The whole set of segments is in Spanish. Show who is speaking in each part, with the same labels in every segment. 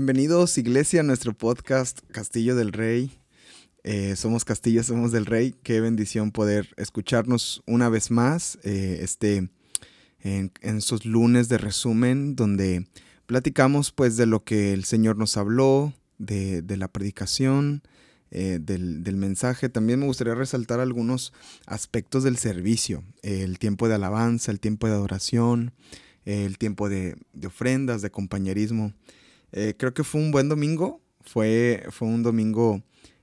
Speaker 1: Bienvenidos, Iglesia, a nuestro podcast Castillo del Rey. Eh, somos Castillo, somos del Rey. Qué bendición poder escucharnos una vez más eh, este, en, esos lunes de resumen donde platicamos pues de lo que el Señor nos habló, de, la predicación, eh, del, mensaje. También me gustaría resaltar algunos aspectos del servicio, el tiempo de alabanza, el tiempo de adoración, el tiempo de ofrendas, de compañerismo. Eh, creo que fue un buen domingo. Fue, fue un domingo,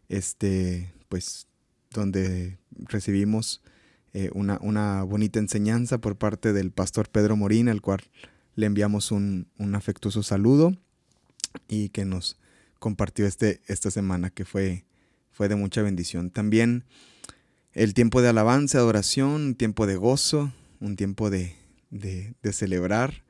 Speaker 1: este, pues, donde recibimos eh, una, una, bonita enseñanza por parte del pastor Pedro Morín, al cual le enviamos un, un afectuoso saludo y que nos compartió este, esta semana, que fue, fue de mucha bendición. También el tiempo de alabanza, adoración, un tiempo de gozo, un tiempo de, de, de celebrar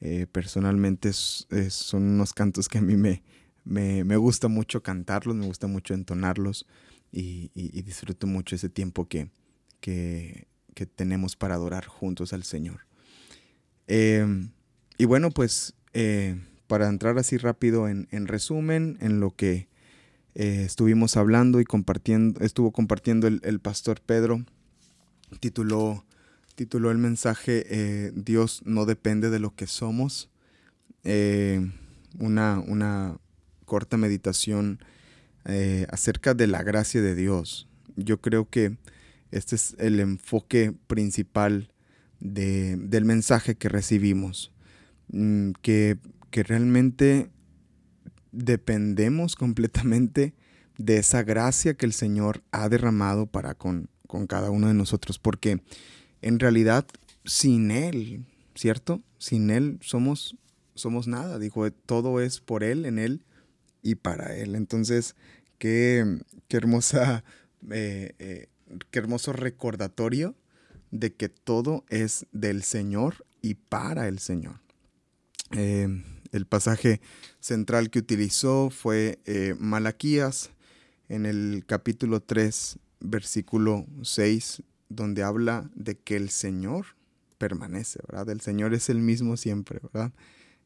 Speaker 1: eh, personalmente son unos cantos que a mí me, me, gusta mucho cantarlos, me gusta mucho entonarlos y, disfruto mucho ese tiempo que, que, tenemos para adorar juntos al Señor. Em, y bueno, pues eh, para entrar así rápido en, resumen, en lo que eh, estuvimos hablando y compartiendo, estuvo compartiendo el, el pastor Pedro, tituló tituló el mensaje eh, Dios no depende de lo que somos. Eh, una, una, corta meditación eh, acerca de la gracia de Dios. Yo creo que este es el enfoque principal del mensaje que recibimos. Mm, que, que realmente dependemos completamente de esa gracia que el Señor ha derramado para con, con cada uno de nosotros. Porque en realidad sin Él, ¿cierto? Sin Él somos, somos nada. Dijo, todo es por Él, en Él y para Él. Entonces, qué, qué hermosa, eh, eh, qué hermoso recordatorio de que todo es del Señor y para el Señor. Eh, el pasaje central que utilizó fue Malaquías en el capítulo 3, versículo 6 donde habla de que el Señor permanece, ¿verdad? El Señor es el mismo siempre, ¿verdad?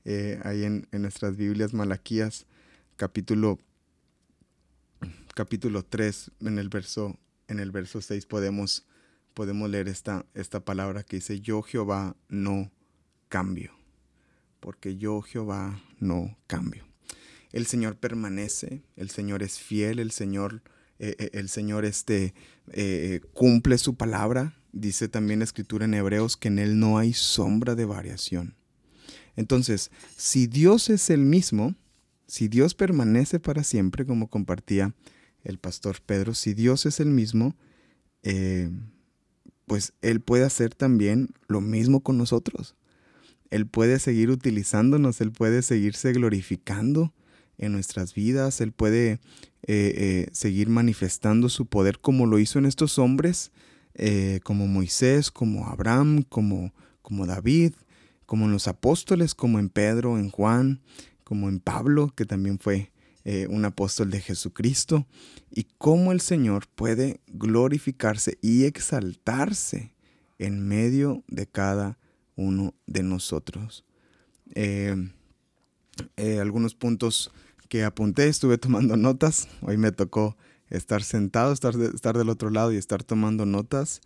Speaker 1: Eh, ahí en, nuestras Biblias, Malaquías, capítulo, capítulo 3, en el verso, en el verso 6 podemos, podemos leer esta, esta palabra que dice, yo Jehová no cambio, porque yo Jehová no cambio. El Señor permanece, el Señor es fiel, el Señor eh, eh, el Señor este, eh, cumple su palabra. Dice también la escritura en Hebreos que en Él no hay sombra de variación. Entonces, si Dios es el mismo, si Dios permanece para siempre, como compartía el pastor Pedro, si Dios es el mismo, pues Él puede hacer también lo mismo con nosotros. Él puede seguir utilizándonos, Él puede seguirse glorificando en nuestras vidas, Él puede eh, eh, seguir manifestando su poder como lo hizo en estos hombres, eh, como Moisés, como Abraham, como, como David, como en los apóstoles, como en Pedro, en Juan, como en Pablo, que también fue un apóstol de Jesucristo, y cómo el Señor puede glorificarse y exaltarse en medio de cada uno de nosotros. algunos puntos que apunté, estuve tomando notas. Hoy me tocó estar sentado, estar, estar del otro lado y estar tomando notas.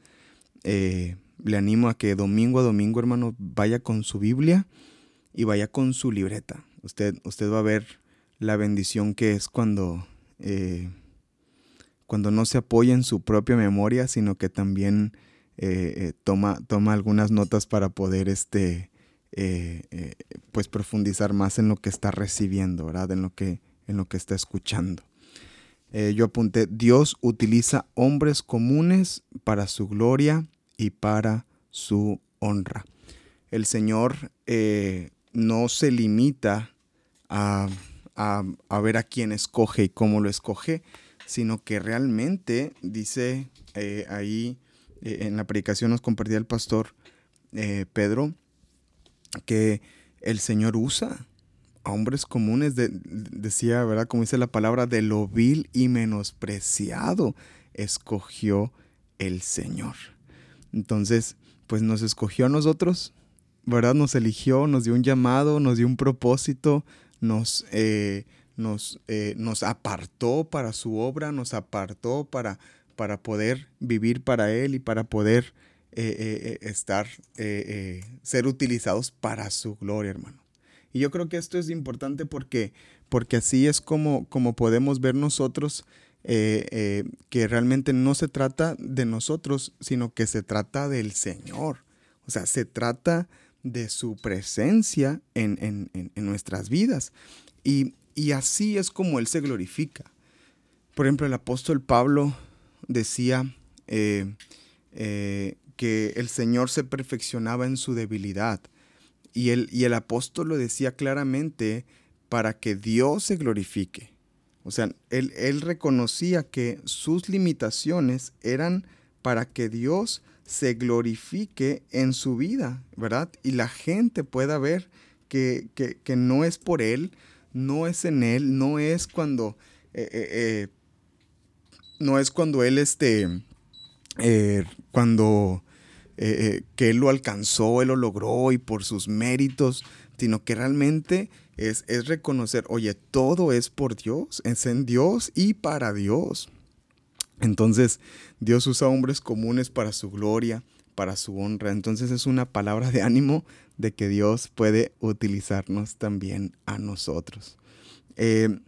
Speaker 1: Eh, le animo a que domingo a domingo, hermano, vaya con su Biblia y vaya con su libreta. Usted, usted va a ver la bendición que es cuando, eh, cuando no se apoya en su propia memoria, sino que también eh, toma, toma algunas notas para poder este, eh, eh, pues profundizar más en lo que está recibiendo, ¿verdad? En lo que, en lo que está escuchando. Eh, yo apunté, Dios utiliza hombres comunes para su gloria y para su honra. El Señor no se limita a, a, ver a quién escoge y cómo lo escoge, sino que realmente dice ahí en la predicación nos compartía el pastor Pedro, que el Señor usa a hombres comunes, decía, ¿verdad? Como dice la palabra, de lo vil y menospreciado, escogió el Señor. Entonces, pues nos escogió a nosotros, ¿verdad? Nos eligió, nos dio un llamado, nos dio un propósito, nos, eh, nos, eh, nos apartó para su obra, nos apartó para, para poder vivir para Él y para poder eh, estar, ser utilizados para su gloria, hermano. Y yo creo que esto es importante porque, porque así es como, como podemos ver nosotros que realmente no se trata de nosotros, sino que se trata del Señor. O sea, se trata de su presencia en, nuestras vidas. Y, así es como Él se glorifica. Por ejemplo, el apóstol Pablo decía eh, eh, que el Señor se perfeccionaba en su debilidad. Y el, y el apóstol lo decía claramente para que Dios se glorifique. O sea, él, él reconocía que sus limitaciones eran para que Dios se glorifique en su vida, ¿verdad? Y la gente pueda ver que, no es por Él, no es en Él, no es cuando, eh, eh, eh, no es cuando Él este, cuando que Él lo alcanzó, Él lo logró y por sus méritos, sino que realmente es, es reconocer, oye, todo es por Dios, es en Dios y para Dios. Entonces, Dios usa hombres comunes para su gloria, para su honra. Entonces es una palabra de ánimo de que Dios puede utilizarnos también a nosotros. Eh,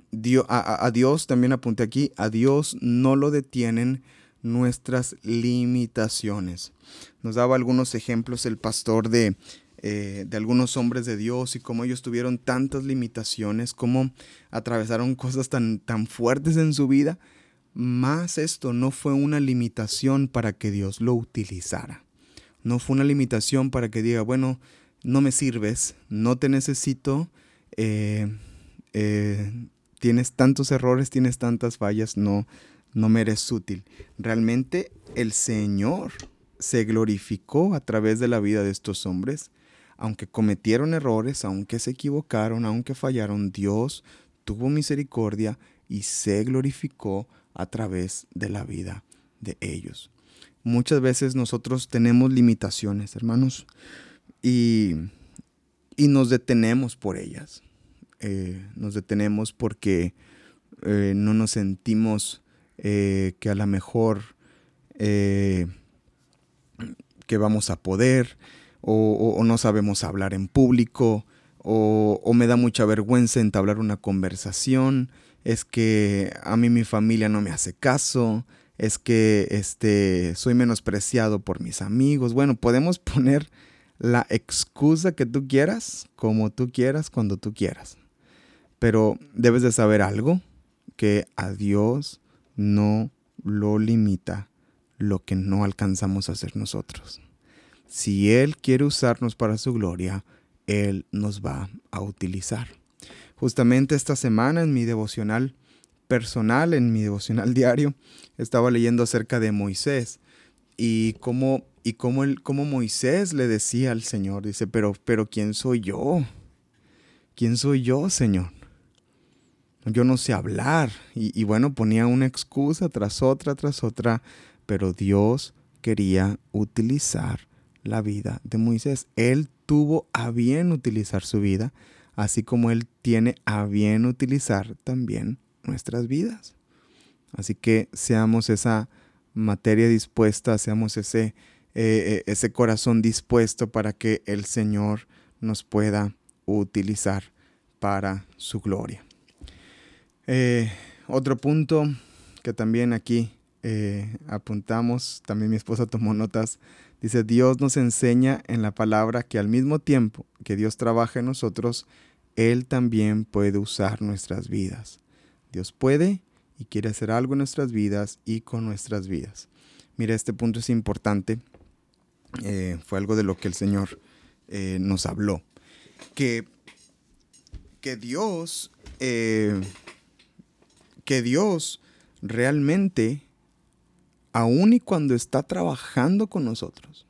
Speaker 1: a, Dios, también apunté aquí, a Dios no lo detienen nuestras limitaciones. Nos daba algunos ejemplos el pastor de, eh, de algunos hombres de Dios y cómo ellos tuvieron tantas limitaciones, cómo atravesaron cosas tan, tan fuertes en su vida, más esto no fue una limitación para que Dios lo utilizara. No fue una limitación para que diga, bueno, no me sirves, no te necesito, eh, eh, tienes tantos errores, tienes tantas fallas, no, no me eres útil. Realmente el Señor se glorificó a través de la vida de estos hombres. Aunque cometieron errores, aunque se equivocaron, aunque fallaron, Dios tuvo misericordia y se glorificó a través de la vida de ellos. Muchas veces nosotros tenemos limitaciones, hermanos, y, nos detenemos por ellas. Eh, nos detenemos porque eh, no nos sentimos eh, que a lo mejor que vamos a poder, o, no sabemos hablar en público, o, o me da mucha vergüenza entablar una conversación, es que a mí mi familia no me hace caso, es que este, soy menospreciado por mis amigos. Bueno, podemos poner la excusa que tú quieras, como tú quieras, cuando tú quieras. Pero debes de saber algo, que a Dios no lo limita lo que no alcanzamos a hacer nosotros. Si Él quiere usarnos para su gloria, Él nos va a utilizar. Justamente esta semana en mi devocional personal, en mi devocional diario, estaba leyendo acerca de Moisés y cómo, y cómo, el, cómo Moisés le decía al Señor, dice, pero, pero ¿quién soy yo? ¿Quién soy yo, Señor? Yo no sé hablar. Y, bueno, ponía una excusa tras otra, tras otra, pero Dios quería utilizar la vida de Moisés. Él tuvo a bien utilizar su vida así como Él tiene a bien utilizar también nuestras vidas. Así que seamos esa materia dispuesta, seamos ese, eh, eh, ese corazón dispuesto para que el Señor nos pueda utilizar para su gloria. Eh, otro punto que también aquí apuntamos, también mi esposa tomó notas, dice, Dios nos enseña en la palabra que al mismo tiempo que Dios trabaja en nosotros, él también puede usar nuestras vidas. Dios puede y quiere hacer algo en nuestras vidas y con nuestras vidas. Mira, este punto es importante. Eh, fue algo de lo que el Señor eh, nos habló. Que, que Dios, que Dios realmente, aun y cuando está trabajando con nosotros,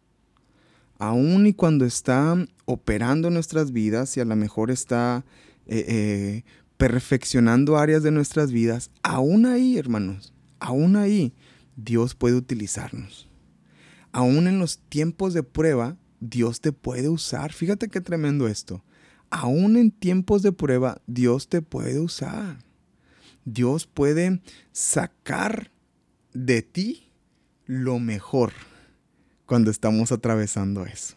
Speaker 1: aun y cuando está operando nuestras vidas y a lo mejor está eh, eh, perfeccionando áreas de nuestras vidas, aún ahí, hermanos, aún ahí, Dios puede utilizarnos. Aún en los tiempos de prueba, Dios te puede usar. Fíjate qué tremendo esto. aún en tiempos de prueba, Dios te puede usar. Dios puede sacar de ti lo mejor cuando estamos atravesando eso.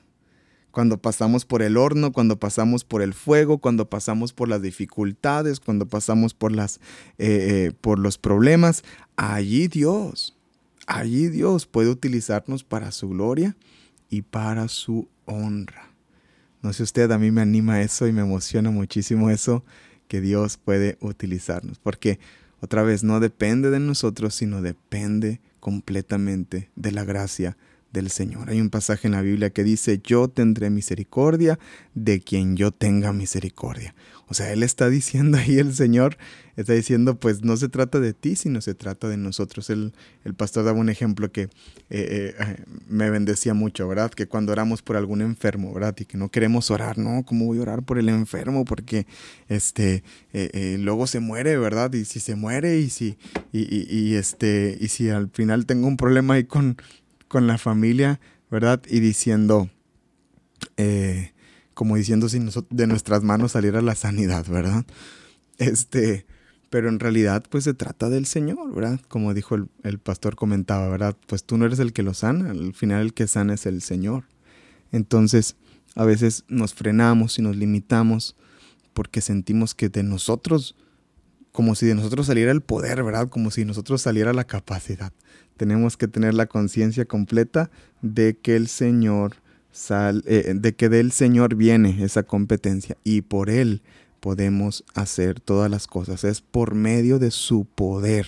Speaker 1: Cuando pasamos por el horno, cuando pasamos por el fuego, cuando pasamos por las dificultades, cuando pasamos por, las, eh, eh, por los problemas, allí Dios, allí Dios puede utilizarnos para su gloria y para su honra. No sé usted, a mí me anima eso y me emociona muchísimo eso, que Dios puede utilizarnos. Porque otra vez, no depende de nosotros, sino depende completamente de la gracia del Señor. Hay un pasaje en la Biblia que dice, yo tendré misericordia de quien yo tenga misericordia. O sea, Él está diciendo ahí, el Señor está diciendo, pues no se trata de ti, sino se trata de nosotros. El, el pastor daba un ejemplo que eh, eh, me bendecía mucho, ¿verdad? Que cuando oramos por algún enfermo, ¿verdad? Y que no queremos orar, ¿no? ¿Cómo voy a orar por el enfermo? Porque este, eh, luego se muere, ¿verdad? Y si se muere y si, y, y, este, y si al final tengo un problema ahí con con la familia, ¿verdad? Y diciendo, eh, como diciendo si de nuestras manos saliera la sanidad, ¿verdad? Este, pero en realidad pues se trata del Señor, ¿verdad? Como dijo el, el, pastor comentaba, ¿verdad? Pues tú no eres el que lo sana, al final el que sana es el Señor. Entonces, a veces nos frenamos y nos limitamos porque sentimos que de nosotros, como si de nosotros saliera el poder, ¿verdad? Como si de nosotros saliera la capacidad tenemos que tener la conciencia completa de que el Señor sal, eh, de que del Señor viene esa competencia y por Él podemos hacer todas las cosas. Es por medio de su poder.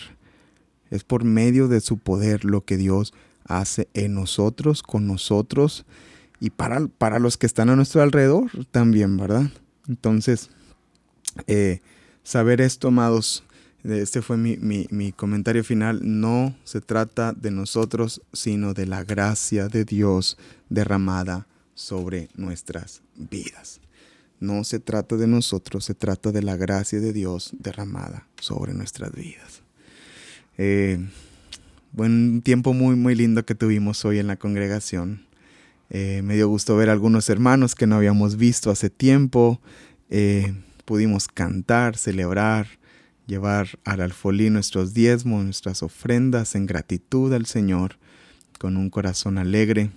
Speaker 1: Es por medio de su poder lo que Dios hace en nosotros, con nosotros y para, para los que están a nuestro alrededor también, ¿verdad? Entonces, eh, saber esto, amados, este fue mi, comentario final. No se trata de nosotros, sino de la gracia de Dios derramada sobre nuestras vidas. No se trata de nosotros, se trata de la gracia de Dios derramada sobre nuestras vidas. Eh, buen tiempo muy, muy lindo que tuvimos hoy en la congregación. Eh, me dio gusto ver a algunos hermanos que no habíamos visto hace tiempo. Eh, pudimos cantar, celebrar llevar al alfolí nuestros diezmos, nuestras ofrendas en gratitud al Señor, con un corazón alegre.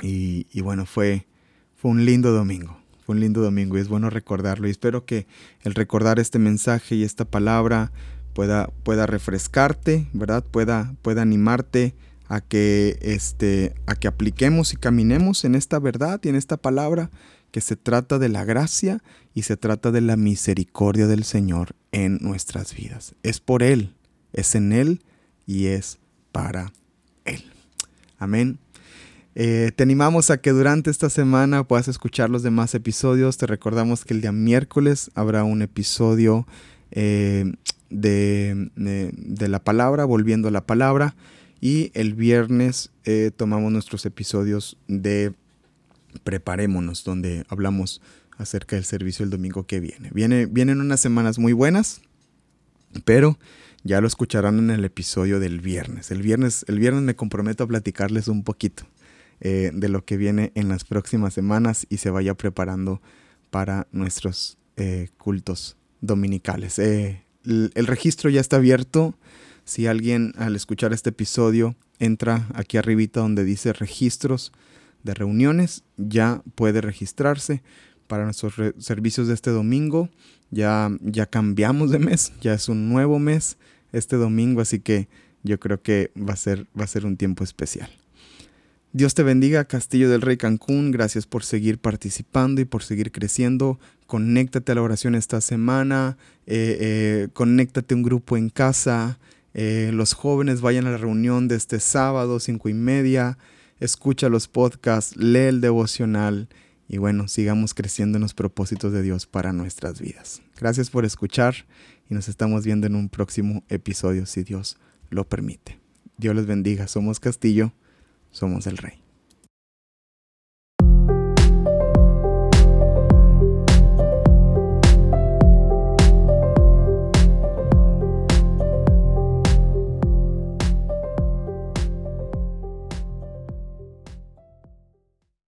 Speaker 1: Y, bueno, fue, fue un lindo domingo, fue un lindo domingo y es bueno recordarlo. Y espero que el recordar este mensaje y esta palabra pueda, pueda refrescarte, ¿verdad? Pueda, pueda animarte a que, este, a que apliquemos y caminemos en esta verdad y en esta palabra que se trata de la gracia y se trata de la misericordia del Señor en nuestras vidas. Es por Él, es en Él y es para Él. Amén. Eh, te animamos a que durante esta semana puedas escuchar los demás episodios. Te recordamos que el día miércoles habrá un episodio eh, de, de, la palabra, volviendo a la palabra. Y el viernes eh, tomamos nuestros episodios de preparémonos, donde hablamos acerca del servicio el domingo que viene. viene. Vienen unas semanas muy buenas, pero ya lo escucharán en el episodio del viernes. El viernes, el viernes me comprometo a platicarles un poquito eh, de lo que viene en las próximas semanas y se vaya preparando para nuestros eh, cultos dominicales. Eh, el registro ya está abierto. Si alguien al escuchar este episodio entra aquí arribita donde dice registros, de reuniones ya puede registrarse para nuestros servicios de este domingo. Ya, ya cambiamos de mes, ya es un nuevo mes este domingo, así que yo creo que va a ser, va a ser un tiempo especial. Dios te bendiga, Castillo del Rey Cancún. Gracias por seguir participando y por seguir creciendo. Conéctate a la oración esta semana. Eh, eh, conéctate a un grupo en casa. Eh, los jóvenes vayan a la reunión de este sábado, cinco y media escucha los podcasts, lee el devocional y bueno, sigamos creciendo en los propósitos de Dios para nuestras vidas. Gracias por escuchar y nos estamos viendo en un próximo episodio si Dios lo permite. Dios les bendiga, somos Castillo, somos el Rey.